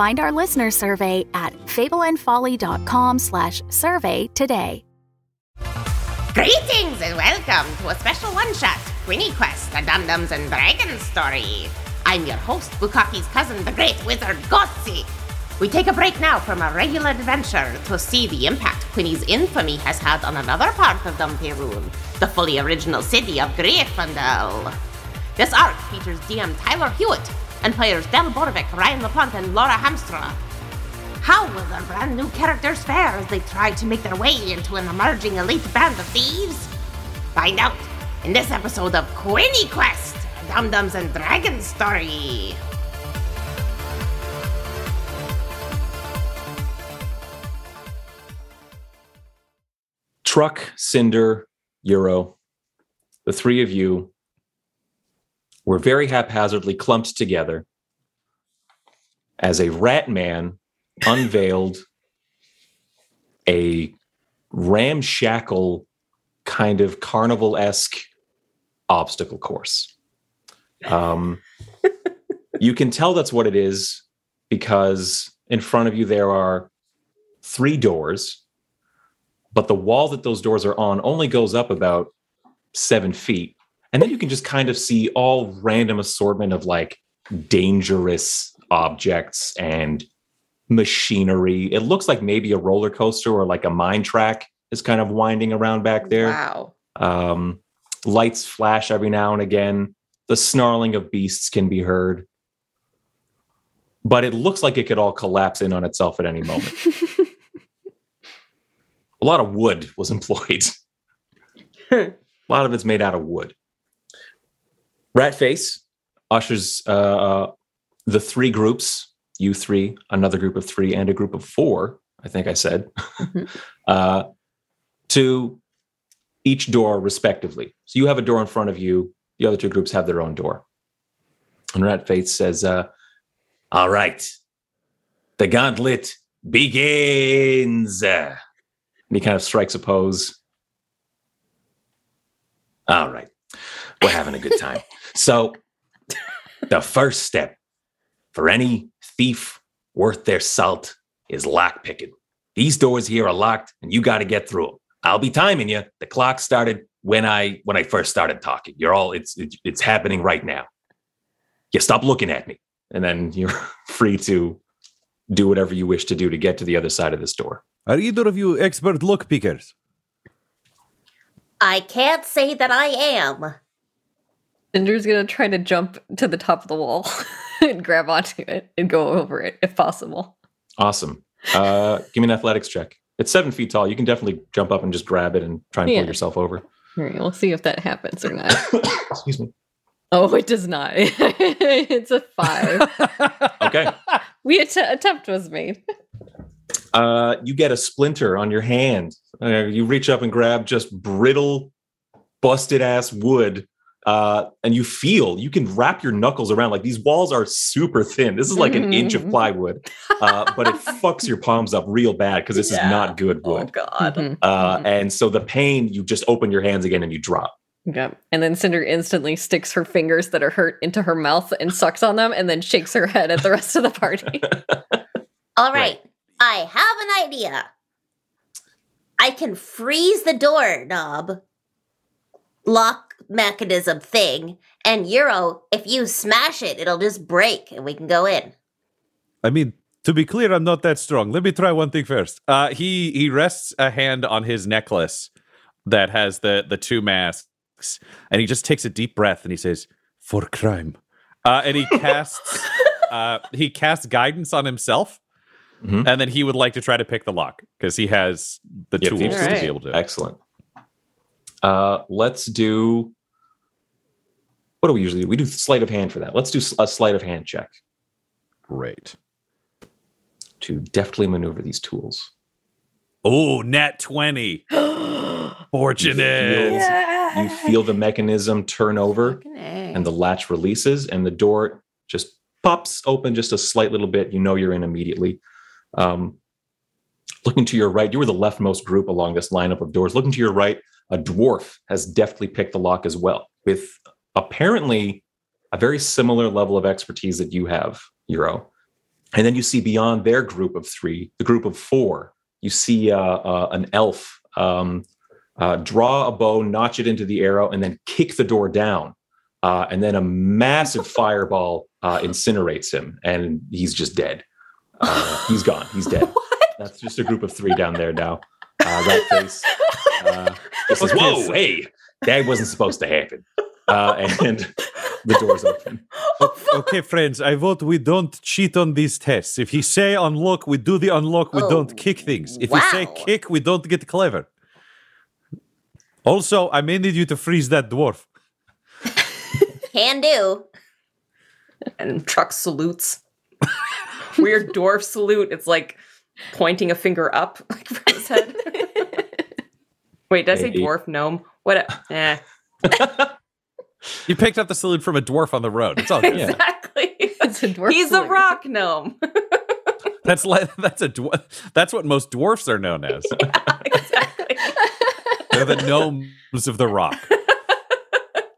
Find our listener survey at fableandfolly.com slash survey today. Greetings and welcome to a special one-shot, Quinny Quest, a Dumb-Dumbs and Dragons story. I'm your host, Bukaki's cousin, the great wizard Gotzi. We take a break now from our regular adventure to see the impact Quinny's infamy has had on another part of Dumb Faerûn, the fully original city of Griffondell. This arc features DM Tyler Hewitt and players Del Borovic, Ryan LaPlante, and Laura Hamstra. How will their brand new characters fare as they try to make their way into an emerging elite band of thieves? Find out in this episode of Quinny Quest, Dumb Dumbs and Dragons story. Truck, Cinder, Euro, the three of you were very haphazardly clumped together as a rat man unveiled a ramshackle kind of carnival esque obstacle course. Um, you can tell that's what it is because in front of you there are three doors, but the wall that those doors are on only goes up about seven feet. And then you can just kind of see all random assortment of like dangerous objects and machinery. It looks like maybe a roller coaster or like a mine track is kind of winding around back there. Wow. Um, lights flash every now and again. The snarling of beasts can be heard. But it looks like it could all collapse in on itself at any moment. a lot of wood was employed. a lot of it's made out of wood. Ratface ushers uh, the three groups you three, another group of three, and a group of four, I think I said, Mhm. uh, to each door respectively. So you have a door in front of you, the other two groups have their own door. And Ratface says, uh, All right, the gauntlet begins. And he kind of strikes a pose. All right, we're having a good time. so, the first step for any thief worth their salt is lock picking. These doors here are locked, and you got to get through them. I'll be timing you. The clock started when I when I first started talking. You're all it's it's, it's happening right now. You stop looking at me, and then you're free to do whatever you wish to do to get to the other side of this door. Are either of you expert lock pickers? I can't say that I am. Cinder's gonna try to jump to the top of the wall and grab onto it and go over it if possible. Awesome. Uh, give me an athletics check. It's seven feet tall. You can definitely jump up and just grab it and try and Yeah. pull yourself over. All right, we'll see if that happens or not. Excuse me. Oh, it does not. it's a five. Okay. we att- attempt was made. uh, you get a splinter on your hand. Uh, you reach up and grab just brittle, busted ass wood, uh, and you feel you can wrap your knuckles around. Like these walls are super thin. This is like an inch of Mhm. plywood, uh, but it fucks your palms up real bad because this Yeah. is not good Oh wood. God. Mhm. Uh, Mhm. and so the pain, you just open your hands again and you drop. Yep. And then Cinder instantly sticks her fingers that are hurt into her mouth and sucks on them and then shakes her head at the rest of the party. All right, I have an idea. I can freeze the door knob, lock mechanism thing, and Euro, if you smash it, it'll just break and we can go in. I mean, To be clear, I'm not that strong. Let me try one thing first. Uh, he he rests a hand on his necklace that has the the two masks, and he just takes a deep breath and he says, "For crime," uh, and he casts uh, he casts guidance on himself, Mhm. and then he would like to try to pick the lock because he has the Yeah, tools feels to be able to. Excellent. Uh, let's do. What do we usually do? We do sleight of hand for that. Let's do a sleight of hand check Great. to deftly maneuver these tools. Oh, nat twenty. Fortunate. You feel the mechanism turn over and the latch releases and the door just pops open just a slight little bit. You know you're in immediately. Um, looking to your right, you were the leftmost group along this lineup of doors. Looking to your right, a dwarf has deftly picked the lock as well, with apparently a very similar level of expertise that you have, Euro. And then you see beyond their group of three, the group of four, you see uh, uh, an elf um, uh, draw a bow, notch it into the arrow, and then kick the door down. Uh, and then a massive fireball uh, incinerates him, and he's just dead. Uh, he's gone. He's dead. That's just a group of three down there now. Uh, that face. Uh, Whoa, hey, that wasn't supposed to happen. Uh, and the door's open. okay, friends, I vote we don't cheat on these tests. If he say unlock, we do the unlock, we Oh, don't kick things. If he say kick, we don't get clever. Also, I may need you to freeze that dwarf. Can do. And Truck salutes. Weird dwarf salute. It's like pointing a finger up like from his head. Wait, did I say Hey. dwarf gnome? What? A, eh, You picked up the salute from a dwarf on the road. It's all good. Exactly. It's a dwarf He's a rock gnome. That's like that's a dwar- that's what most dwarfs are known as. exactly. They're the gnomes of the rock.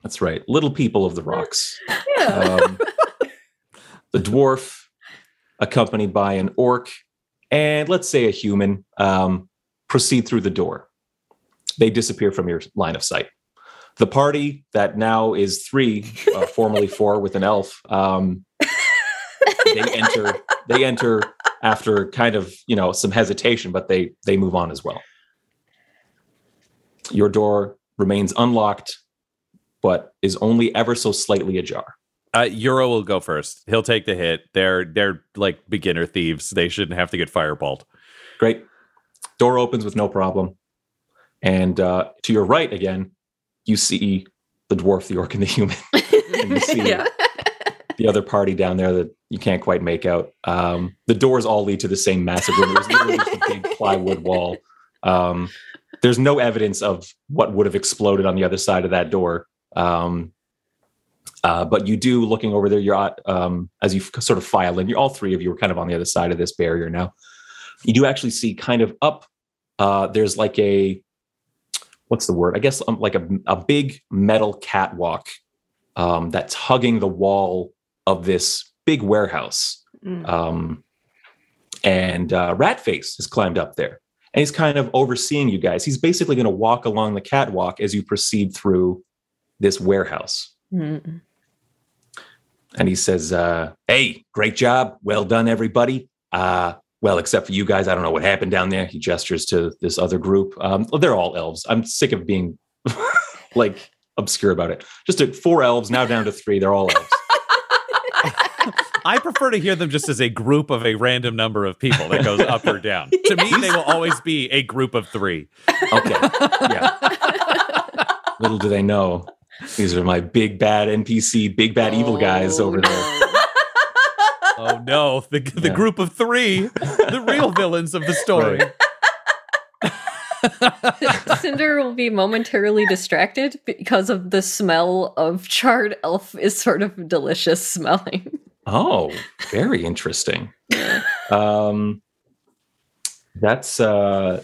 That's right. Little people of the rocks. Um, the dwarf, accompanied by an orc and let's say a human, um, proceed through the door. They disappear from your line of sight. The party that now is three, uh, formerly four, with an elf. Um, they enter. They enter after kind of you know some hesitation, but they they move on as well. Your door remains unlocked, but is only ever so slightly ajar. Uh, Euro will go first. He'll take the hit. They're they're like beginner thieves. They shouldn't have to get fireballed. Great. Door opens with no problem. And uh, to your right again, you see the dwarf, the orc, and the human. and you see Yeah. the other party down there that you can't quite make out. Um, the doors all lead to the same massive room. There's literally just a big plywood wall. Um, there's no evidence of what would have exploded on the other side of that door. Um, uh, but you do, looking over there, you're at, um, as you sort of file in, you're all three of you are kind of on the other side of this barrier now. You do actually see kind of up. Uh, there's like a what's the word? I guess um, like a, a big metal catwalk um, that's hugging the wall of this big warehouse. Mm. Um, and uh, Ratface has climbed up there and he's kind of overseeing you guys. He's basically going to walk along the catwalk as you proceed through this warehouse. Mm. And he says, uh, Hey, great job. Well done, everybody. Uh, well, except for you guys. I don't know what happened down there. He gestures to this other group. Um, well, they're all elves. I'm sick of being like obscure about it. Just took four elves, now down to three. They're all elves. I prefer to hear them just as a group of a random number of people that goes up or down. To me, they will always be a group of three. Okay. Yeah. Little do they know, these are my big bad NPC, big bad evil guys over there. Oh no, the the Yeah. group of three, the real villains of the story. Right. Cinder will be momentarily distracted because of the smell of charred elf is sort of delicious smelling. Oh, very interesting. Um, that's uh,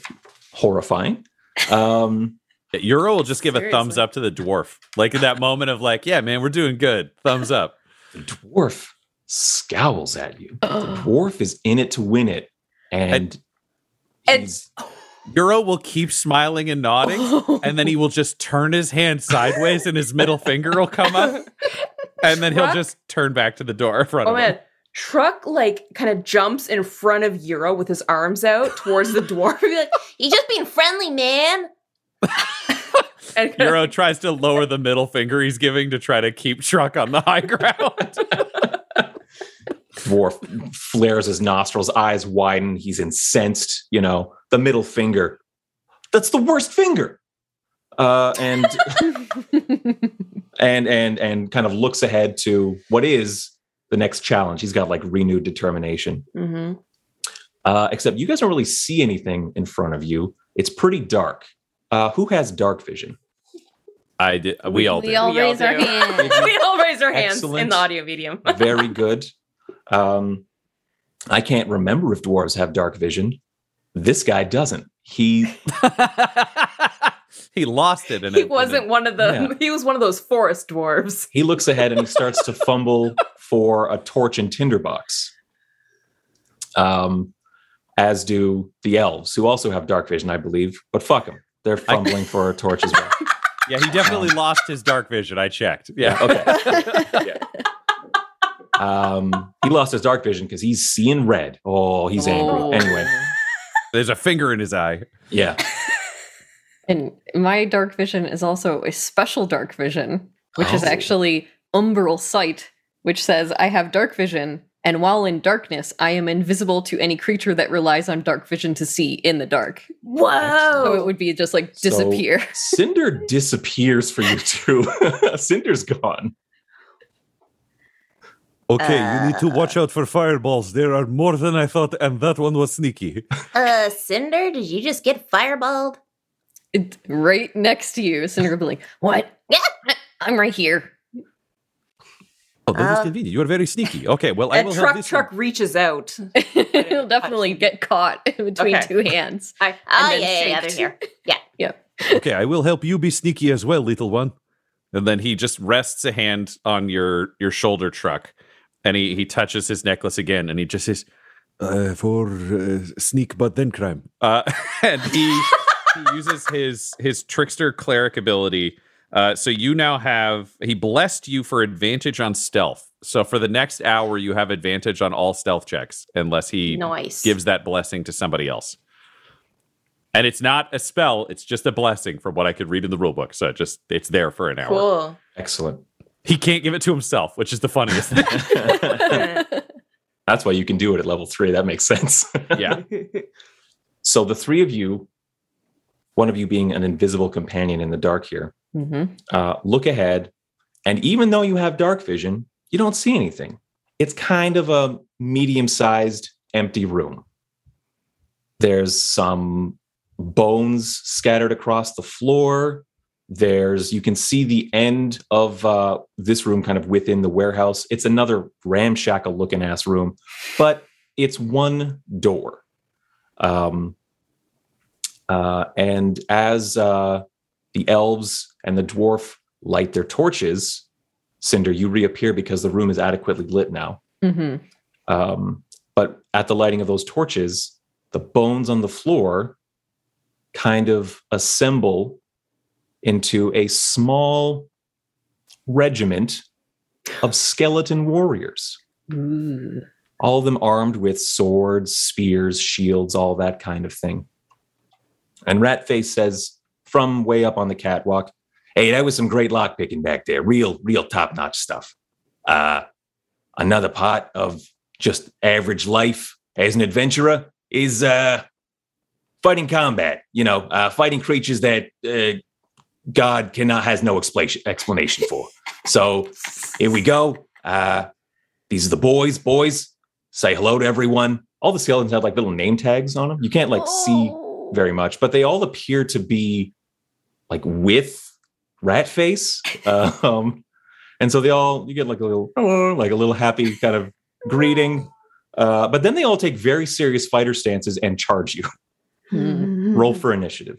horrifying. Um, Euro will just give a thumbs up to the dwarf, like in that moment of like, yeah, man, we're doing good. Thumbs up. the dwarf scowls at you. The dwarf is in it to win it, and And- he's Euro will keep smiling and nodding, and then he will just turn his hand sideways, and his middle finger will come up, and then he'll just turn back to the door in front Oh of him. man, Truck like kind of jumps in front of Euro with his arms out towards the dwarf. Be like, You just being friendly, man. and Euro tries to lower the middle finger he's giving to try to keep Truck on the high ground. Dwarf flares his nostrils, eyes widen. He's incensed. You know, the middle finger. That's the worst finger. Uh, and and and and kind of looks ahead to what is the next challenge. He's got like renewed determination. Mhm. Uh, except you guys don't really see anything in front of you. It's pretty dark. Uh, who has dark vision? I did. We all We did. all We all raise our hands. we all raise our hands in the audio medium. Very good. Um, I can't remember if dwarves have dark vision. This guy doesn't. He he lost it. In he a- in a- wasn't one of the. Yeah. He was one of those forest dwarves. he looks ahead and he starts to fumble for a torch and tinderbox. Um, as do the elves, who also have dark vision, I believe. But fuck them, they're fumbling for a torch as well. Yeah, he definitely lost his dark vision. I checked. Yeah. Okay. Um, he lost his dark vision because he's seeing red. Oh, he's angry. Oh. Anyway, There's a finger in his eye. yeah. And my dark vision is also a special dark vision, which is Oh. actually umbral sight, which says I have dark vision, and while in darkness, I am invisible to any creature that relies on dark vision to see in the dark. So Whoa. it would be just like So- disappear. Cinder disappears for you too. Cinder's gone. Okay, you need to watch out for fireballs. There are more than I thought, and that one was sneaky. Uh, Cinder, did you just get fireballed? It's right next to you. Cinder will be like, What? Yeah. I'm right here. Oh, that is Uh, convenient. You are very sneaky. Okay, well, I And will have truck this. truck reaches out. He'll definitely get caught between Okay. two hands. I, Oh, then yeah, yeah, yeah, they're shaked. here. Okay, I will help you be sneaky as well, little one. And then he just rests a hand on your your shoulder truck, and he he touches his necklace again, and he just says, Uh, for uh, sneak, but then crime. uh, and he he uses his his trickster cleric ability. Uh, so you now have he blessed you for advantage on stealth. So for the next hour, you have advantage on all stealth checks unless he Nice. gives that blessing to somebody else. And it's not a spell; it's just a blessing, from what I could read in the rulebook. So it just it's there for an hour. cool. Excellent. He can't give it to himself, which is the funniest thing. That's why you can do it at level three. That makes sense. yeah. so the three of you, one of you being an invisible companion in the dark here, Mm-hmm. uh, look ahead, and even though you have dark vision, you don't see anything. It's kind of a medium-sized empty room. There's some bones scattered across the floor. There's you can see the end of uh, this room kind of within the warehouse. It's another ramshackle looking ass room, but it's one door. Um, uh, and as uh, the elves and the dwarf light their torches, Cinder, you reappear because the room is adequately lit now. Mm-hmm. Um, but at the lighting of those torches, the bones on the floor kind of assemble into a small regiment of skeleton warriors. All of them armed with swords, spears, shields, all that kind of thing. And Ratface says from way up on the catwalk, Hey, that was some great lockpicking back there. Real, real top notch stuff. Uh, another part of just average life as an adventurer is uh, fighting combat. You know, uh, fighting creatures that uh, God cannot has no explanation explanation for. So here we go. Uh, these are the boys. Boys, say hello to everyone. All the skeletons have like little name tags on them. You can't like see very much, but they all appear to be like with rat face. um, and so they all you get like a little hello, like a little happy kind of greeting. Uh, but then they all take very serious fighter stances and charge you. Mm-hmm. Roll for initiative.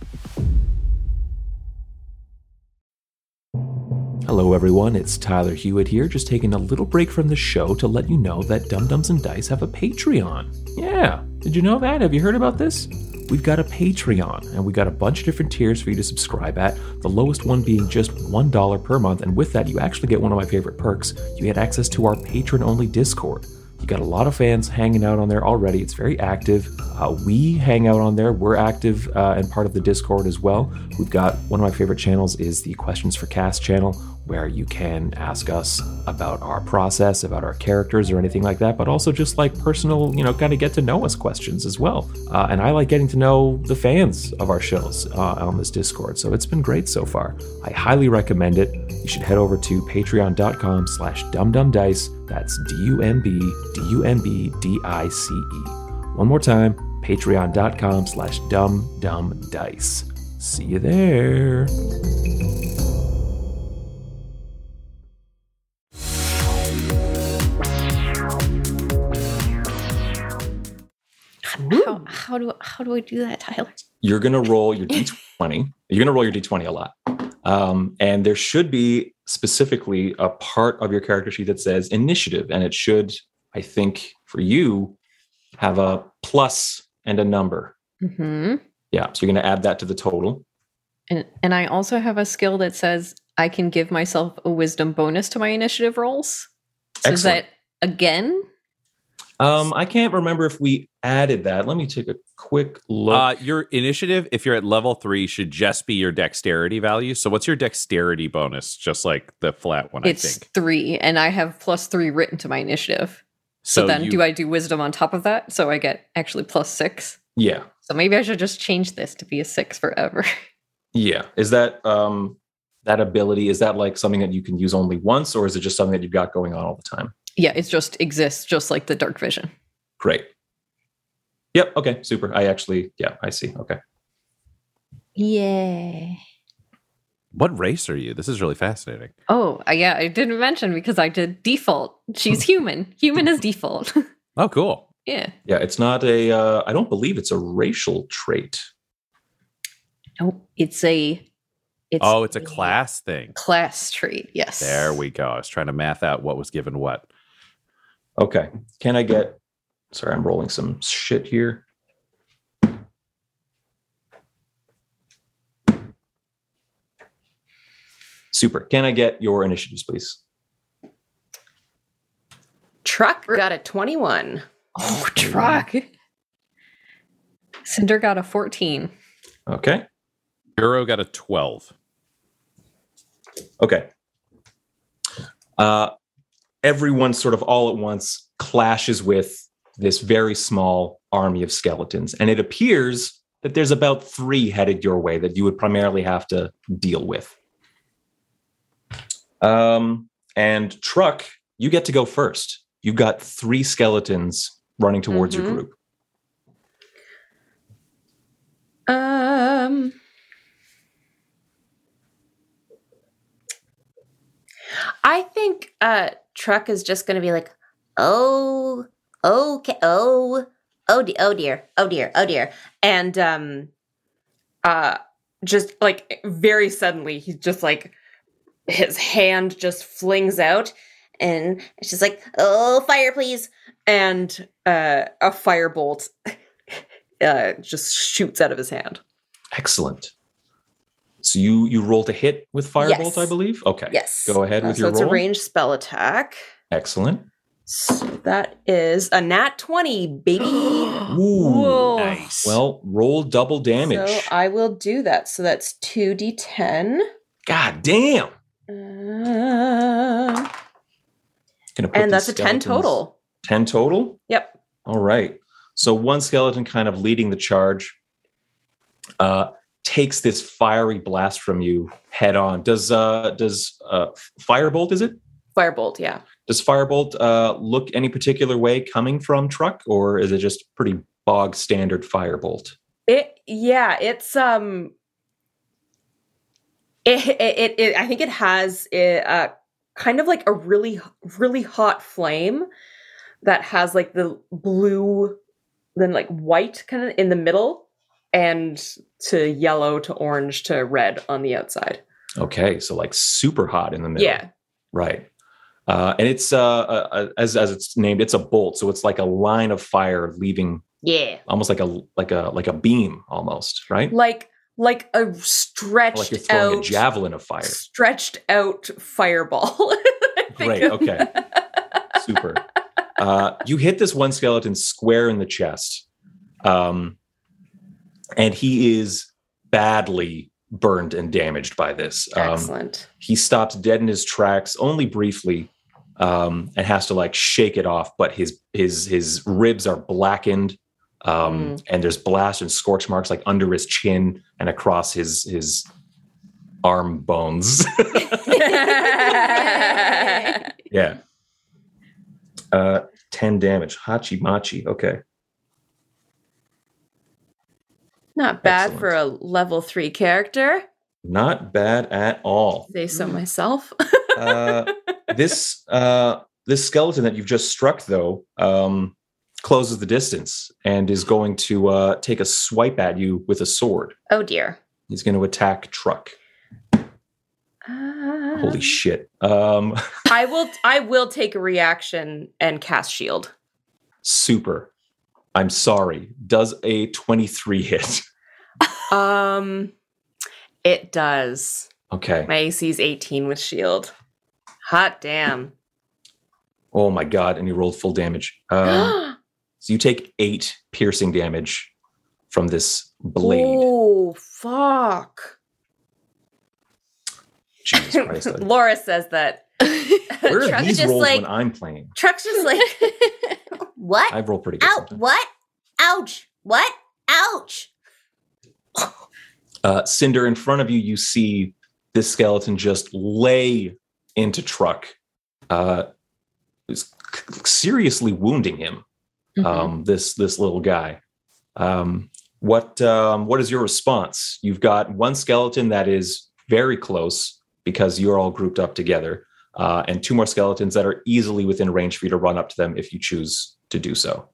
Hello, everyone. It's Tyler Hewitt here, just taking a little break from the show to let you know that Dumb Dumbs and Dice have a Patreon. Yeah, did you know that? Have you heard about this? We've got a Patreon, and we got a bunch of different tiers for you to subscribe at. The lowest one being just $1 per month, and with that, you actually get one of my favorite perks. You get access to our patron only Discord. You got a lot of fans hanging out on there already. It's very active. Uh, we hang out on there. We're active uh, and part of the Discord as well. We've got one of my favorite channels is the Questions for Cast channel, where you can ask us about our process, about our characters, or anything like that. But also just like personal, you know, kind of get to know us questions as well. Uh, and I like getting to know the fans of our shows uh, on this Discord. So it's been great so far. I highly recommend it. You should head over to patreon.com/slash dumbdumbdice. That's D-U-M-B D-U-M-B-D-I-C-E. One more time, patreon.com slash dumbdumbdice. See you there. How, do how do I do that, Tyler? You're gonna roll your d20. You're gonna roll your d20 a lot. Um, and there should be specifically a part of your character sheet that says initiative, and it should, I think, for you, have a plus and a number. hmm Yeah, so you're going to add that to the total. And and I also have a skill that says I can give myself a wisdom bonus to my initiative rolls. So is that again? Um, I can't remember if we added that. Let me take a quick look. Uh, your initiative, if you're at level three, should just be your dexterity value. So, what's your dexterity bonus? Just like the flat one, I it's think. three, and I have plus three written to my initiative. So, So then, you- do I do wisdom on top of that? So I get actually plus six. yeah, So maybe I should just change this to be a six forever. yeah. Is that um that ability? Is that like something that you can use only once, or is it just something that you've got going on all the time? Yeah, it just exists, just like the dark vision. Great. Yep. Okay. Super. I actually, yeah, I see. Okay. Yeah. What race are you? This is really fascinating. Oh, yeah, I didn't mention because I did default. She's human. human is default. Oh, cool. yeah. Yeah, it's not a. Uh, I don't believe it's a racial trait. Nope. It's a it's oh, it's a class thing. class trait. Yes. There we go. I was trying to math out what was given what. Okay. Can I get? Sorry, I'm rolling some shit here. Super. Can I get your initiatives, please? Truck got a 21. Oh, truck. Cinder got a 14. Okay. Euro got a 12. Okay. Uh, everyone sort of all at once clashes with this very small army of skeletons. And it appears that there's about three headed your way that you would primarily have to deal with. Um, and Truck, you get to go first. You've got three skeletons running towards your Mhm. group. Um. I think uh Truck is just going to be like, "Oh, okay. Oh, oh, de- oh dear. Oh dear. Oh dear." And um uh just like very suddenly he's just like his hand just flings out and she's like, "Oh, fire, please!" And uh, a firebolt uh, just shoots out of his hand. Excellent. So you you roll to hit with firebolt, Yes. I believe. Okay. Yes. Go ahead Uh, with so your it's roll. a ranged spell attack. Excellent. So that is a nat twenty, baby. Ooh, nice. Well, roll double damage. So I will do that. So that's two d ten. God damn. Uh, Gonna put and these that's a ten total. Ten total. Yep. All right. So one skeleton kind of leading the charge uh, takes this fiery blast from you head on. Does uh, does uh, firebolt? Is it? Firebolt. Yeah. Does firebolt uh, look any particular way coming from truck, or is it just pretty bog standard firebolt? It yeah, it's um it it, it, it I think it has a, uh kind of like a really really hot flame that has like the blue then like white kind of in the middle and to yellow to orange to red on the outside. Okay, so like super hot in the middle. Yeah. Right. Uh, and it's uh, uh, uh, as as it's named, it's a bolt. So it's like a line of fire leaving, Yeah. almost like a like a like a beam, almost right. Like like a stretched like you're throwing out a javelin of fire. stretched out fireball. Great. Okay. Super. Uh, you hit this one skeleton square in the chest, um, and he is badly burned and damaged by this. Um, Excellent. he stops dead in his tracks, only briefly, um, and has to like shake it off. But his his his ribs are blackened, um, and there's blast and scorch marks like under his chin and across his his arm bones. yeah. Uh, 10 damage. Hachi Machi. Okay. Not bad for a level three character. Not bad at all. Say so myself. Uh, this uh, this skeleton that you've just struck, though, um, closes the distance and is going to uh, take a swipe at you with a sword. oh dear. He's going to attack Truck. Uh, Holy shit. Um, I will. I will take a reaction and cast shield. super. I'm sorry. Does a 23 hit? Um, it does. Okay. My AC is 18 with shield. Hot damn. Oh my god! And you rolled full damage. Um, so you take eight piercing damage from this blade. Oh fuck. Jesus Christ! I- Laura says that. Where are Truck's these just rolls like when I'm playing? Truck's just like what? I roll pretty good. Ow! sometimes. What? Ouch! What? Ouch! Uh, Cinder, in front of you, you see this skeleton just lay into Truck, uh, is seriously wounding him. Mm-hmm. Um, this this little guy. Um, what um, what is your response? You've got one skeleton that is very close because you're all grouped up together, uh, and two more skeletons that are easily within range for you to run up to them if you choose to do so.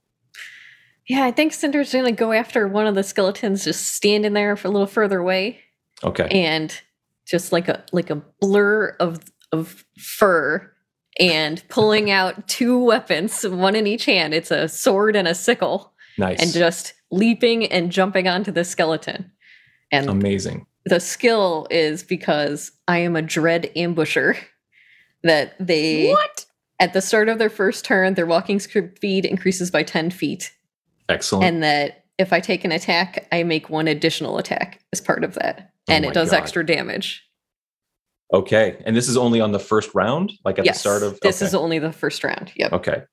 Yeah, I think Cinder's gonna go after one of the skeletons, just standing there for a little further away, Okay. and just like a like a blur of of fur, and pulling out two weapons, one in each hand. It's a sword and a sickle, Nice. and just leaping and jumping onto the skeleton. And Amazing. the skill is because I am a dread ambusher. That they what at the start of their first turn, their walking speed increases by ten feet, Excellent. and that if I take an attack, I make one additional attack as part of that, Oh and it does God. extra damage. okay. And this is only on the first round, like at yes, the start of. this okay. is only the first round. Yep. Okay.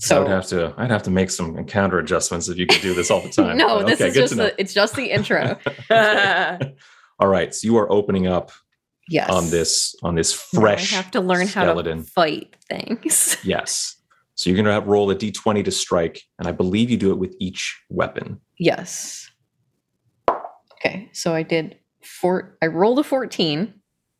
So So I'd have to I'd have to make some encounter adjustments if you could do this all the time. no, But this is just the, it's just the intro. All right, so you are opening up yes. on this on this fresh I have to learn skeleton. how to fight things. Yes. So you're gonna have roll a d20 to strike, and I believe you do it with each weapon. Yes. Okay, so I did four. I rolled a fourteen.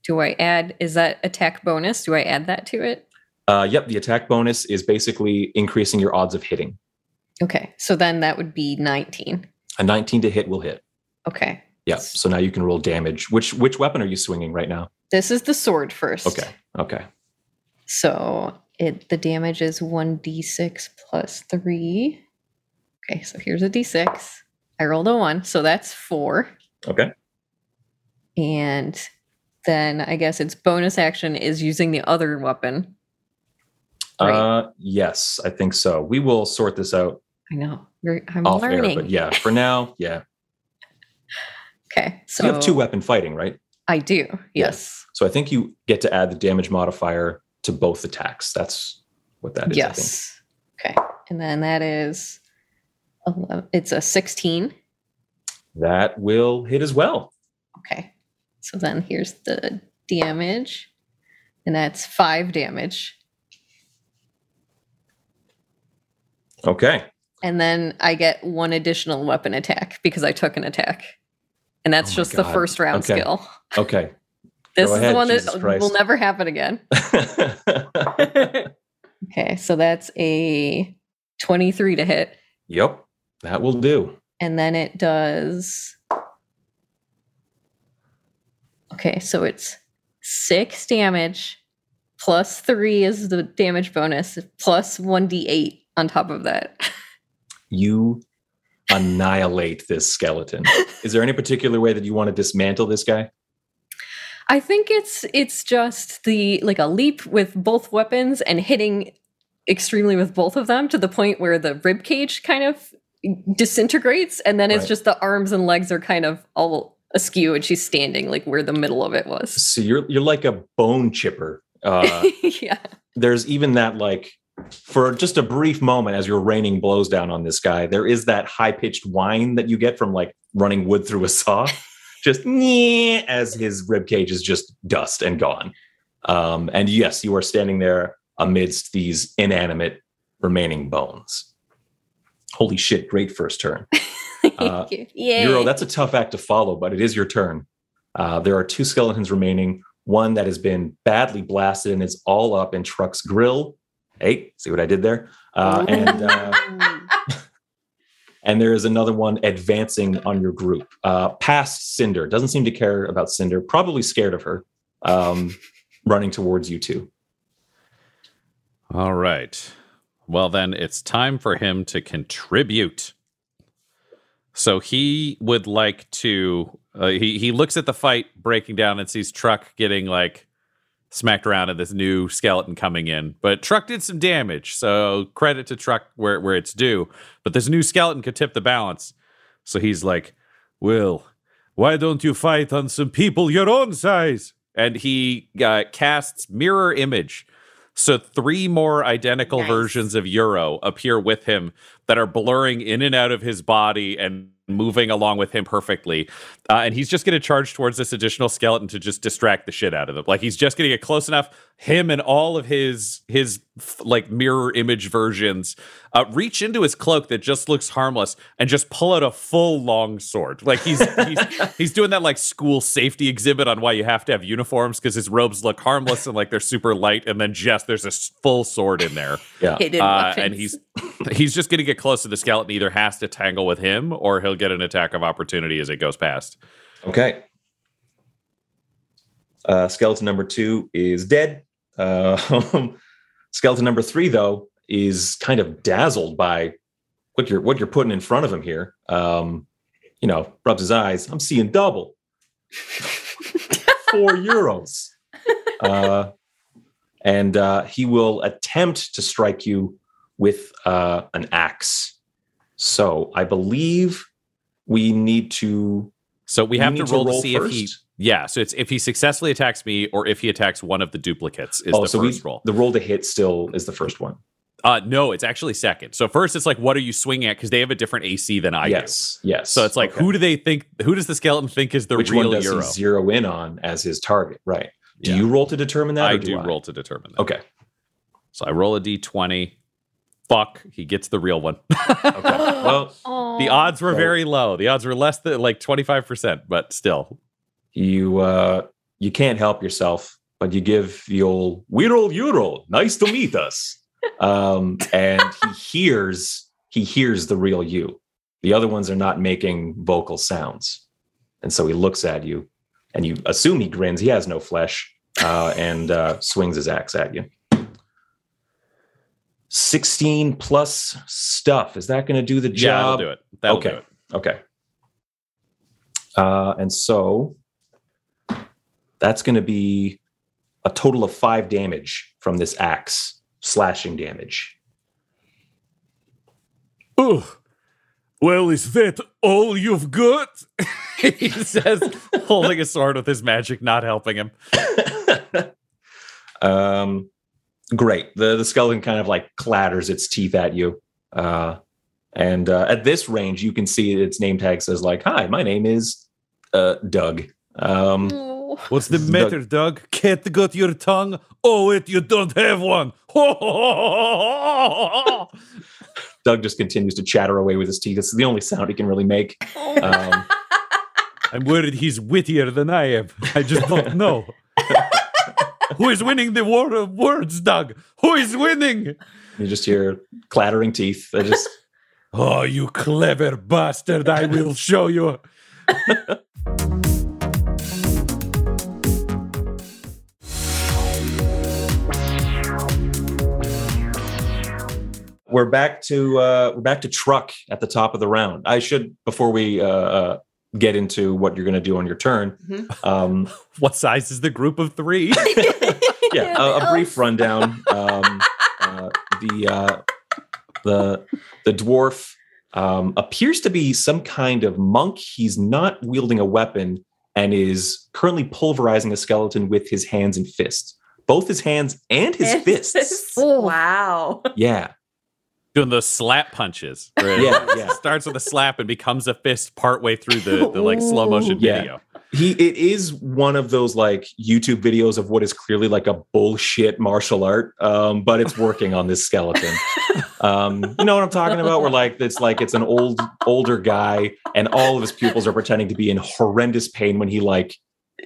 Do I add? Is that attack bonus? Do I add that to it? Uh, yep, the attack bonus is basically increasing your odds of hitting. Okay, so then that would be nineteen. A 19 to hit will hit. Okay, Yep. So now you can roll damage. Which which weapon are you swinging right now? this is the sword first. Okay. Okay. So it the damage is 1d6 plus 3. Okay, so here's a d6. I rolled a 1, so that's 4. Okay. And then I guess its bonus action is using the other weapon. Uh, yes, I think so. We will sort this out I know. I'm off air, learning. but yeah, for now, yeah. Okay, so you have two weapon fighting, right? I do. Yes. So I think you get to add the damage modifier to both attacks. That's what that is. Yes. Okay. And then that is 11, it's a 16. That will hit as well. Okay. So then here's the damage. And that's 5 damage. Okay. And then I get one additional weapon attack because I took an attack. And that's Oh just the first round Okay. skill. Okay. This Go is ahead, the one Jesus that Christ. will never happen again. okay, so that's a 23 to hit. Yep. That will do. And then it does. Okay, so it's six damage plus three is the damage bonus, plus 1d8 on top of that. You annihilate this skeleton. Is there any particular way that you want to dismantle this guy? I think it's it's just the like a leap with both weapons and hitting extremely with both of them to the point where the rib cage kind of disintegrates and then it's Right. just the arms and legs are kind of all askew and she's standing like where the middle of it was. So you're you're like a bone chipper. Uh, yeah. there's even that like for just a brief moment as you're raining blows down on this guy, there is that high pitched whine that you get from like running wood through a saw, just as his rib cage is just dust and gone. Um, and yes, you are standing there amidst these inanimate remaining bones. Holy shit! Great first turn. Uh, Thank you. Yay. Euro, that's a tough act to follow, but it is your turn. Uh, there are two skeletons remaining. One that has been badly blasted and is all up in Truck's grill. Hey, see what I did there? Uh, and uh, and there is another one advancing on your group, uh, past Cinder. Doesn't seem to care about Cinder. Probably scared of her. Um, running towards you two. All right. Well, then it's time for him to contribute. So he would like to. Uh, he he looks at the fight breaking down and sees Truck getting like smacked around and this new skeleton coming in. But Truck did some damage, so credit to Truck where where it's due. But this new skeleton could tip the balance. So he's like, "Will, why don't you fight on some people your own size? and he uh, casts mirror image. So three more identical versions of Euro appear with him that are blurring in and out of his body and moving along with him perfectly. Uh, and he's just going to charge towards this additional skeleton to just distract the shit out of them. Like he's just going to get close enough. Him and all of his his f- like mirror image versions uh, reach into his cloak that just looks harmless and just pull out a full long sword. Like he's he's he's doing that like school safety exhibit on why you have to have uniforms because his robes look harmless and like they're super light, and then just there's a s- full sword in there. Yeah. Uh, and he's he's just going to get close to the skeleton. Either has to tangle with him, or he'll get an attack of opportunity as it goes past. Okay. Uh, skeleton number two is dead. Uh, skeleton number three, though, is kind of dazzled by what you're what you're putting in front of him here. Um, you know, rubs his eyes. I'm seeing double. Four euros. Uh, and uh, he will attempt to strike you with uh, an axe. So I believe we need to. So we You have to need to roll to roll see if he. First? Yeah, so it's if he successfully attacks me or if he attacks one of the duplicates is oh, the so first we, roll. the roll to hit still is the first one. Uh, no, it's actually second. So first, it's like, what are you swinging at? Because they have a different AC than I yes, do. yes. So it's like, Okay. who do they think? Who does the skeleton think is the Which real one does Euro? he zero in on as his target? Right. Do Yeah. you roll to determine that? I or do roll to determine that. Okay. So I roll a d20. Fuck, he gets the real one. Okay. Well, the odds were So- very low. The odds were less than like 25%, but still. You uh you can't help yourself, but you give the old "We roll Euro, nice to meet us," um, and he hears he hears the real you. The other ones are not making vocal sounds, and so he looks at you, and you assume he grins. He has no flesh, uh, and uh, swings his axe at you. 16 plus stuff. Is that going to do the job? Yeah, that'll do it. That'll okay. do it. Okay. Uh, and so that's going to be a total of five damage from this axe, slashing damage. Oh, well, is that all you've got? he says, holding a sword with his magic not helping him. Um, great. The the skeleton kind of like clatters its teeth at you. Uh, and uh, at this range, you can see its name tag says like, "Hi, my name is uh, Doug." Um, What's the matter, Doug? Cat got your tongue? Oh, it, you don't have one. Doug just continues to chatter away with his teeth. It's the only sound he can really make. Um, I'm worried he's wittier than I am. I just don't know. Who is winning the war of words, Doug? Who is winning? you just hear clattering teeth. I just Oh, you clever bastard. I will show you. We're back to uh, we're back to truck at the top of the round. I should before we uh, uh, get into what you're going to do on your turn. Um, what size is the group of three? yeah, a, a brief rundown. Um, uh, the uh, the the dwarf um, appears to be some kind of monk. He's not wielding a weapon and is currently pulverizing a skeleton with his hands and fists. Both his hands and his fists. Wow. Yeah. Doing those slap punches. it Yeah, yeah. Starts with a slap and becomes a fist partway through the, the like slow motion Yeah. video. He it is one of those like YouTube videos of what is clearly like a bullshit martial art, um, but it's working on this skeleton. Um, you know what I'm talking about? Where like it's like it's an old older guy, and all of his pupils are pretending to be in horrendous pain when he like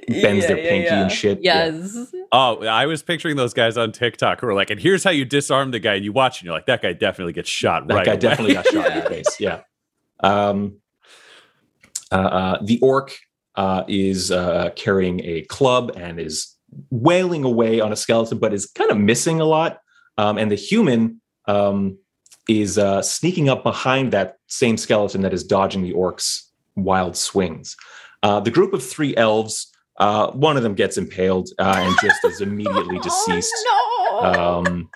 bends their Yeah, yeah, pinky yeah. and shit. Yeah. Yes. Oh, I was picturing those guys on TikTok who are like, and here's how you disarm the guy. And you watch and you're like, that guy definitely gets shot That right guy away. definitely got shot in the face. Yeah. Um, uh, uh, the orc uh, is uh, carrying a club and is wailing away on a skeleton, but is kind of missing a lot. Um, and the human um, is uh, sneaking up behind that same skeleton that is dodging the orc's wild swings. Uh, the group of three elves, uh, one of them gets impaled uh, and just is immediately deceased. Oh Um,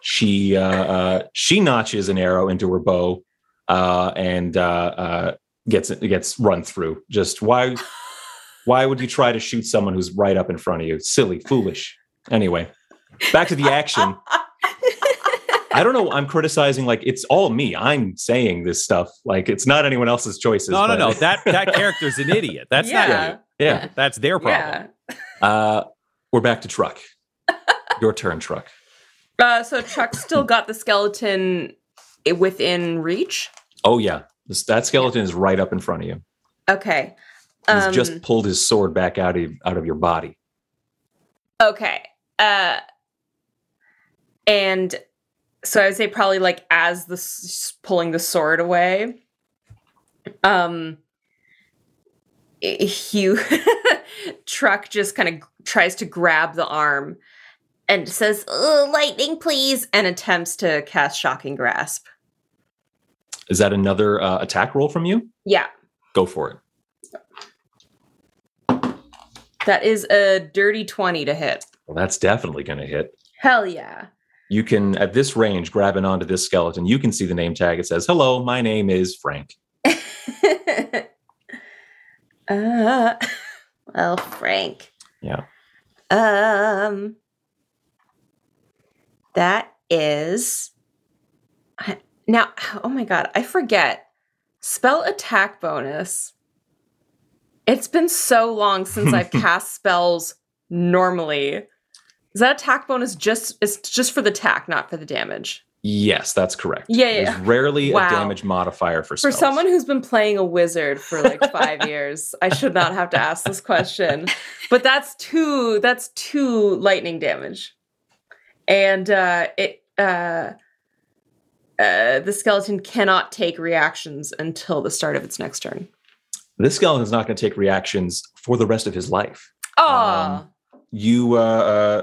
she uh, uh, she notches an arrow into her bow uh, and uh, uh, gets gets run through. Just why why would you try to shoot someone who's right up in front of you? Silly, foolish. Anyway, back to the action. I don't know. I'm criticizing like it's all me. I'm saying this stuff. Like it's not anyone else's choices. No, no, but- no. That that character's an idiot. That's Yeah. not you. Yeah. That's their problem. Yeah. Uh, we're back to truck. Your turn, truck. Uh, so Truck still got the skeleton within reach. Oh yeah, this, that skeleton is right up in front of you. Okay. He's Um, just pulled his sword back out of out of your body. Okay. Uh and so I would say probably like as the pulling the sword away. Um Hugh truck just kind of tries to grab the arm and says, "Ugh, "Lightning, please," and attempts to cast shocking grasp. Is that another uh, attack roll from you? Yeah, Go for it. that is a dirty 20 to hit. Well, that's definitely going to hit. Hell yeah. You can, at this range, grabbing onto this skeleton, you can see the name tag. It says, Hello, my name is Frank. Uh, well, Frank. Yeah. Um, that is now. Oh my god, I forget spell attack bonus. It's been so long since I've cast spells normally. Is that attack bonus just? It's just for the attack, not for the damage. Yes, that's correct. Yeah, yeah. There's rarely Wow. a damage modifier for For someone who's been playing a wizard for like five years, I should not have to ask this question. But that's two. That's two lightning damage, and uh, it. Uh, uh, the skeleton cannot take reactions until the start of its next turn. this skeleton is not going to take reactions for the rest of his life. Oh, You, uh, uh,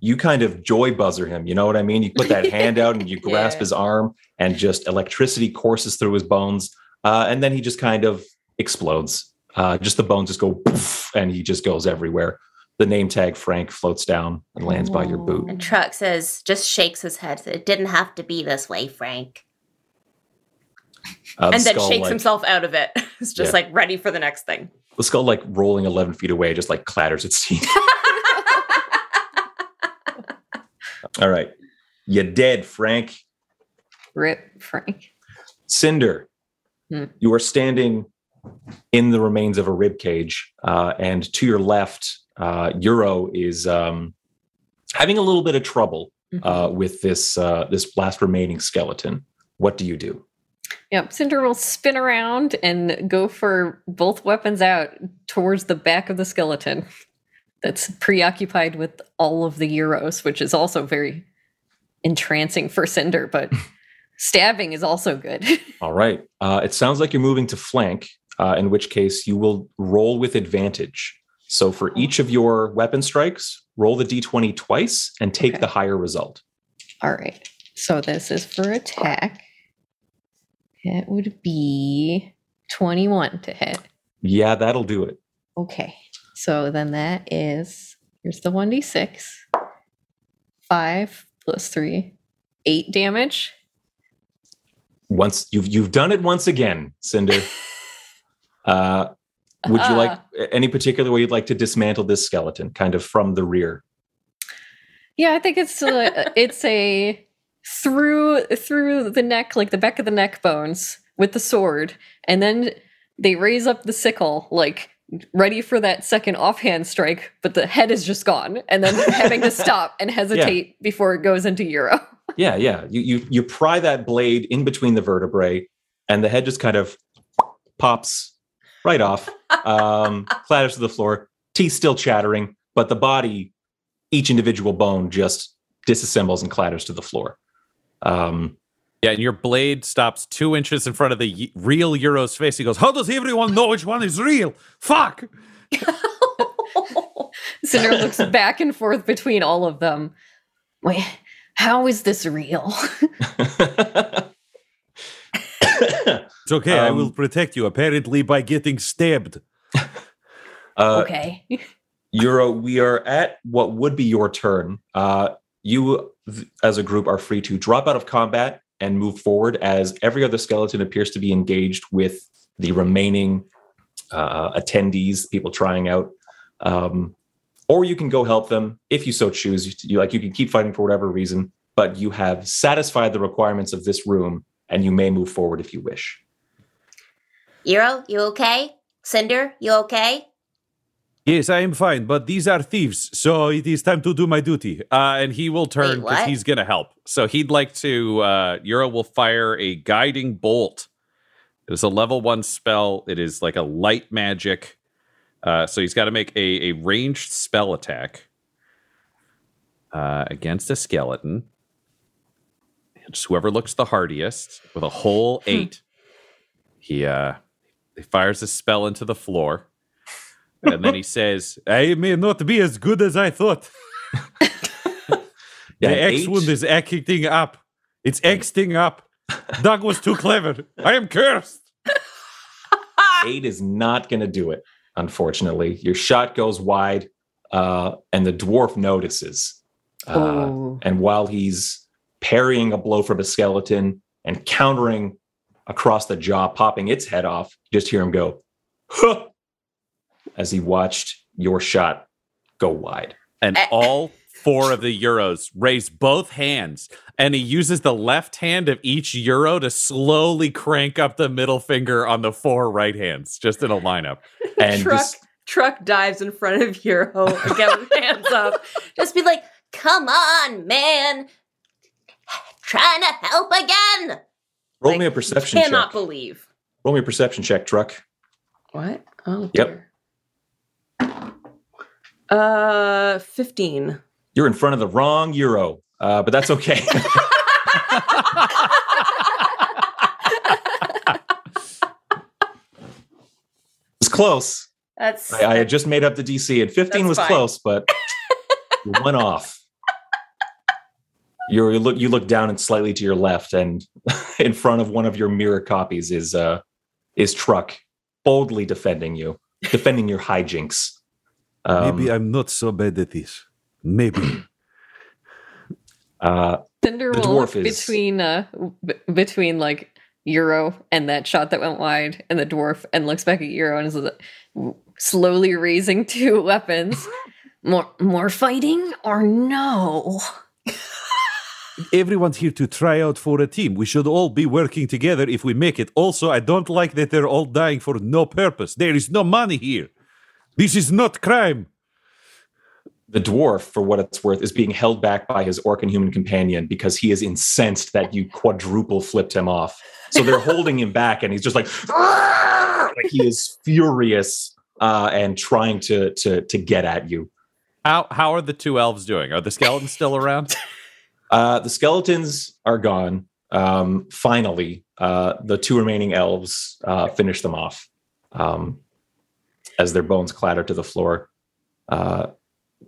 you kind of joy buzzer him. You know what I mean? You put that hand out and you grasp Yeah. his arm, and just electricity courses through his bones. Uh, and then he just kind of explodes. Uh, just the bones just go poof, and he just goes everywhere. The name tag Frank floats down and lands by your boot. And Truck says, just shakes his head. It didn't have to be this way, Frank. Uh, the and then skull, shakes like- himself out of it. It's just Yeah. like ready for the next thing. The skull, like rolling 11 feet away, just like clatters its teeth. All right. You're dead, Frank. Rip Frank. Cinder, Hmm. you are standing in the remains of a rib cage, uh, and to your left, uh, Euro is um, having a little bit of trouble uh, with this uh, this last remaining skeleton. What do you do? Yep, Cinder will spin around and go for both weapons out towards the back of the skeleton that's preoccupied with all of the Euros, which is also very entrancing for Cinder, but stabbing is also good. All right. Uh, it sounds like you're moving to flank, uh, in which case you will roll with advantage. So for each of your weapon strikes, roll the d20 twice and take the higher result. all right, so this is for attack. It would be 21 to hit. Yeah, that'll do it. Okay. So then that is here's the 1d6. 5 plus 3. 8 damage. Once you've you've done it once again, Cinder. uh, would you like any particular way you'd like to dismantle this skeleton, kind of from the rear? Yeah, I think it's a, it's a through through the neck, like the back of the neck bones with the sword, and then they raise up the sickle, like ready for that second offhand strike, but the head is just gone, and then having to stop and hesitate before it goes into Euro. Yeah, yeah. You you you pry that blade in between the vertebrae, and the head just kind of pops right off, um, clatters to the floor. Teeth still chattering, but the body, each individual bone, just disassembles and clatters to the floor. Um, Yeah, and your blade stops two inches in front of the y- real Euro's face. He goes, How does everyone know which one is real? Fuck! Cinder looks back and forth between all of them. Wait, how is this real? It's okay. I Um, will protect you, apparently, by getting stabbed. uh, okay. Euro, we are at what would be your turn. Uh, you, th- as a group, are free to drop out of combat and move forward as every other skeleton appears to be engaged with the remaining uh, attendees, people trying out. Um, or you can go help them if you so choose. You, you like you can keep fighting for whatever reason, but you have satisfied the requirements of this room, and you may move forward if you wish. Euro, you okay? Cinder, you okay? Yes, I am fine, but these are thieves, so it is time to do my duty. Uh, and he will turn because he's going to help. So he'd like to, uh, Euro will fire a guiding bolt. It is a level one spell. It is like a light magic. Uh, so he's got to make a, a ranged spell attack uh, against a skeleton. And just whoever looks the hardiest with a whole eight, he, uh, he fires a spell into the floor. And then he says, I may not be as good as I thought. Yeah, the X wound is acting up. It's acting up. Doug was too clever. I am cursed. eight is not going to do it, unfortunately. Your shot goes wide, uh, and the dwarf notices. Uh, and while he's parrying a blow from a skeleton and countering across the jaw, popping its head off, just hear him go, huh, as he watched your shot go wide. and eh. all four of the euros raise both hands and he uses the left hand of each euro to slowly crank up the middle finger on the four right hands just in a lineup And truck this, truck dives in front of Euro again with hands up. Just be like, come on, man. Trying to help again. roll me a perception Cannot check. believe. Roll me a perception check, truck. What? Oh Yep. dear. Uh 15. You're in front of the wrong euro, uh, but that's okay. it's close. That's I, I had just made up the DC, and 15 was fine. close, but you went off. You're, you look you look down and slightly to your left, and in front of one of your mirror copies is uh is Truck boldly defending you, defending your hijinks. Um, Maybe I'm not so bad at this. Maybe. uh, Cinder The will look dwarf is- between uh b- between like Euro and that shot that went wide and the dwarf and looks back at Euro and is like, slowly raising two weapons. More more fighting or no? Everyone's here to try out for a team. We should all be working together if we make it. Also, I don't like that they're all dying for no purpose. There is no money here. This is not crime. the dwarf, for what it's worth, is being held back by his orc and human companion because he is incensed that you quadruple flipped him off. So they're holding him back, and he's just like, like he is furious uh, and trying to to to get at you. How how are the two elves doing? Are the skeletons still around? Uh, the skeletons are gone. Um, finally, uh, the two remaining elves uh, finish them off um, as their bones clatter to the floor. Uh,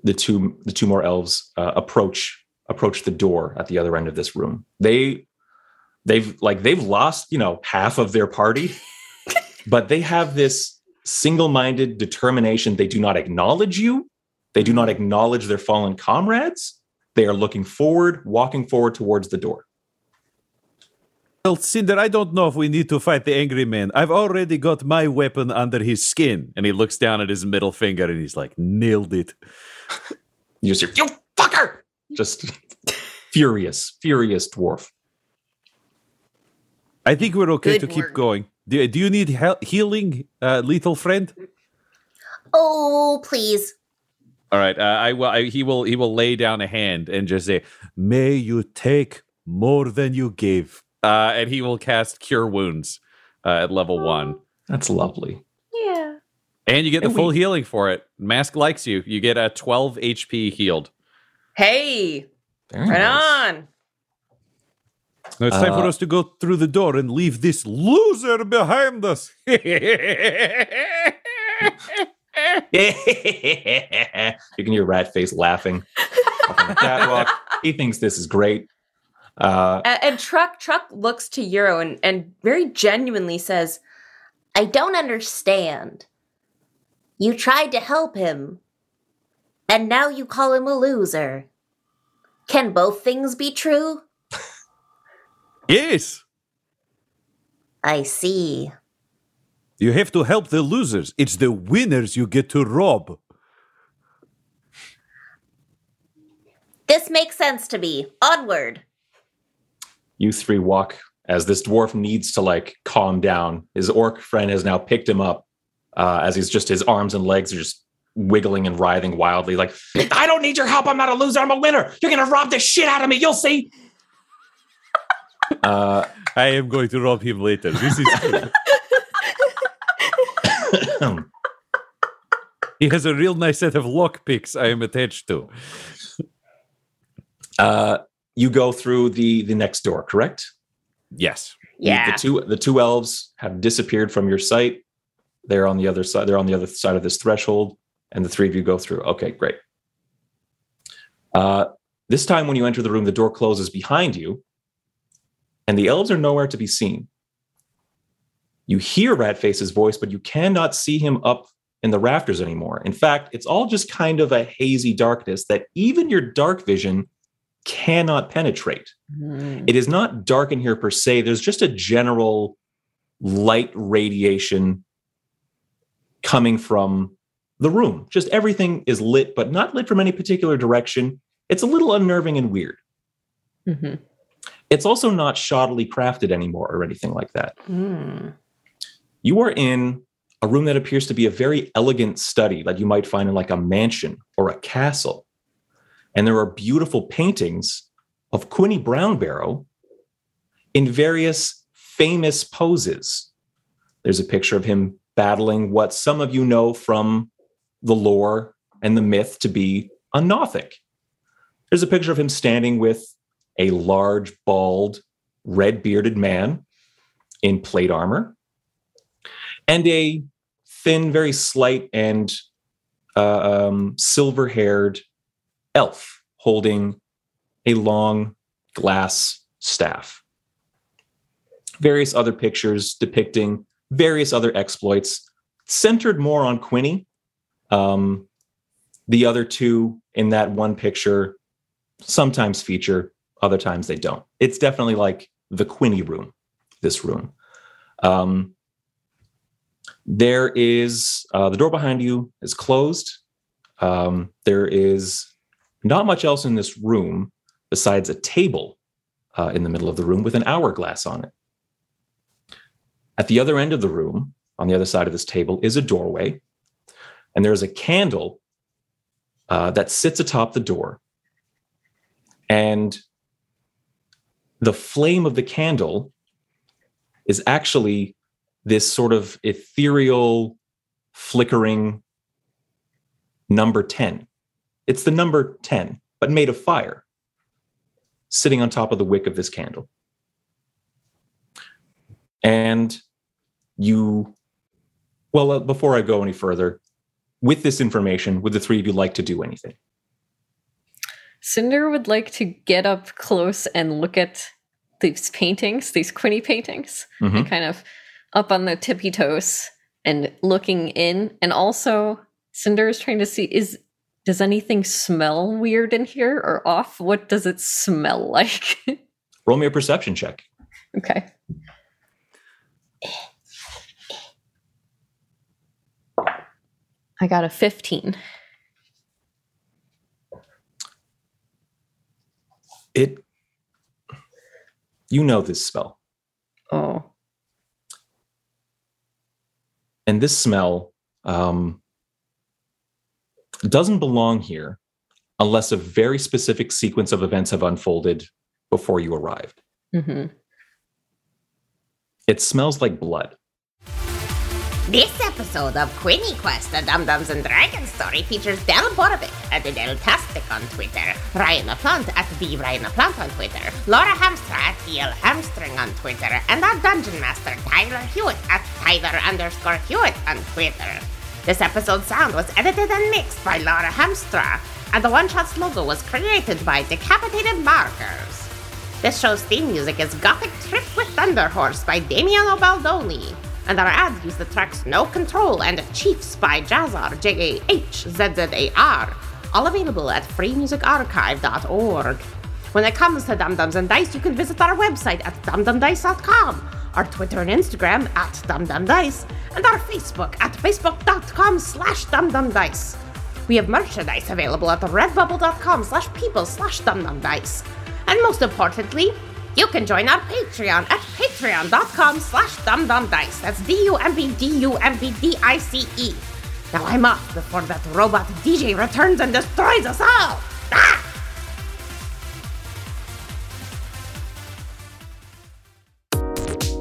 the two the two more elves uh, approach approach the door at the other end of this room. They they've like they've lost you know half of their party, but they have this single-minded determination. They do not acknowledge you. They do not acknowledge their fallen comrades. They are looking forward, walking forward towards the door. Well, Cinder, I don't know if we need to fight the angry man. I've already got my weapon under his skin. And he looks down at his middle finger and he's like, nailed it. You just hear, you fucker! Just furious, furious dwarf. I think we're okay Good to keep going. Do, do you need hel- healing, uh, lethal friend? Oh, please. All right. Uh, I will. I, he will. He will lay down a hand and just say, May you take more than you give. Uh, and he will cast Cure Wounds uh, at level one, That's lovely. Yeah. and you get the And full we- healing for it. Mask likes you. You get a 12 HP healed. Hey, Very right nice. on. Now it's time for Uh, us to go through the door and leave this loser behind us. you can hear Rat Face laughing up on the catwalk. He thinks this is great. Uh, A- And, Truck Truck looks to Euro and, and very genuinely says, I don't understand. You tried to help him, and now you call him a loser. Can both things be true? yes, I see. you have to help the losers. It's the winners you get to rob. This makes sense to me. Onward. You three walk as this dwarf needs to like calm down. His orc friend has now picked him up uh, as he's just his arms and legs are just wiggling and writhing wildly. Like, I don't need your help. I'm not a loser. I'm a winner. You're gonna rob the shit out of me. You'll see. Uh, I am going to rob him later. This is he has a real nice set of lock picks I am attached to. uh, you go through the the next door, correct? Yes. The- The, two the two elves have disappeared from your sight. They're on the other side. They're on the other side of this threshold, and the three of you go through. Okay, great. Uh, this time, when you enter the room, the door closes behind you, and the elves are nowhere to be seen. You hear Ratface's voice, but you cannot see him up in the rafters anymore. In fact, it's all just kind of a hazy darkness that even your dark vision cannot penetrate. It is not dark in here per se. There's just a general light radiation coming from the room. Just everything is lit, but not lit from any particular direction. It's a little unnerving and weird. Mm-hmm. It's also not shoddily crafted anymore or anything like that. Hmm. You are in a room that appears to be a very elegant study that you might find in like a mansion or a castle. And there are beautiful paintings of Quinny Brownbarrow in various famous poses. There's a picture of him battling what some of you know from the lore and the myth to be a Nothic. There's a picture of him standing with a large, bald, red bearded man in plate armor and a thin, very slight, and uh, um, silver haired elf holding a long glass staff. Various other pictures depicting various other exploits, centered more on Quinny. Um, the other two in that one picture sometimes feature, other times they don't. It's definitely like the Quinny room, this room. Um, there is uh, the door behind you is closed. Um, there is not much else in this room besides a table uh, in the middle of the room with an hourglass on it. At the other end of the room, on the other side of this table, is a doorway, and there's a candle uh, that sits atop the door. And the flame of the candle is actually this sort of ethereal, flickering number 10. It's the number 10, but made of fire, sitting on top of the wick of this candle. And you, well, uh, before I go any further, with this information, would the three of you like to do anything? Cinder would like to get up close and look at these paintings, these Quinny paintings, Mhm. and kind of up on the tippy toes and looking in. And also, Cinder is trying to see is does anything smell weird in here or off? What does it smell like? Roll me a perception check. okay. I got a 15. It, you know this spell. Oh. and this smell um, doesn't belong here unless a very specific sequence of events have unfolded before you arrived. Mm-hmm. It smells like blood. This episode of Quinny Quest, the Dumb Dumbs and Dragons story features Del Borovic at the Deltastic on Twitter, Ryan LaPlante at the Ryan LaPlante on Twitter, Laura Hamstra at DL Hamstring on Twitter, and our Dungeon Master Tyler Hewitt at Tyler underscore Hewitt on Twitter. This episode's sound was edited and mixed by Laura Hamstra, and the One Shots logo was created by Decapitated Markers. This show's theme music is Gothic Trip with Thunder Horse by Damiano Baldoni, and our ads use the tracks No Control and Chiefs by Jahzzar, J A H Z Z A R, all available at freemusicarchive.org. When it comes to Dumb Dumbs and Dice, you can visit our website at dumbdumbdice.com, our Twitter and Instagram at dumbdumbdice, and our Facebook at facebook.com slash dumbdumbdice. We have merchandise available at redbubble.com slash people slash dumbdumbdice. And most importantly, you can join our Patreon at patreon.com slash dumbdumbdice. That's D-U-M-B-D-U-M-B-D-I-C-E. Now I'm off before that robot DJ returns and destroys us all. Ah!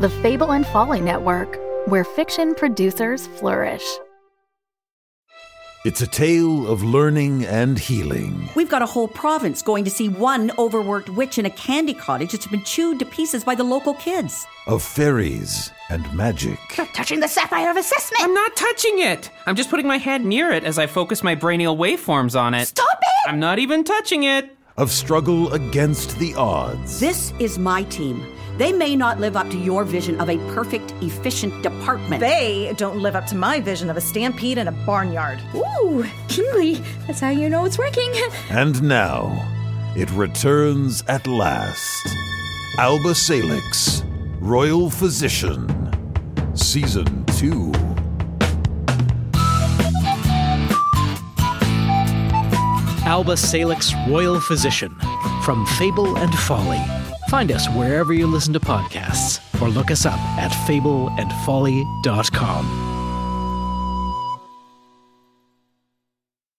The Fable and Folly Network, where fiction producers flourish. It's a tale of learning and healing. We've got a whole province going to see one overworked witch in a candy cottage that's been chewed to pieces by the local kids. Of fairies and magic. Touching the sapphire of assessment. I'm not touching it. I'm just putting my hand near it as I focus my brainial waveforms on it. Stop it! I'm not even touching it. Of struggle against the odds. This is my team. They may not live up to your vision of a perfect, efficient department. They don't live up to my vision of a stampede in a barnyard. Ooh, Kingly, that's how you know it's working. And now, it returns at last. Alba Salix, Royal Physician, Season 2. Alba Salix Royal Physician from Fable and Folly. Find us wherever you listen to podcasts or look us up at fableandfolly.com.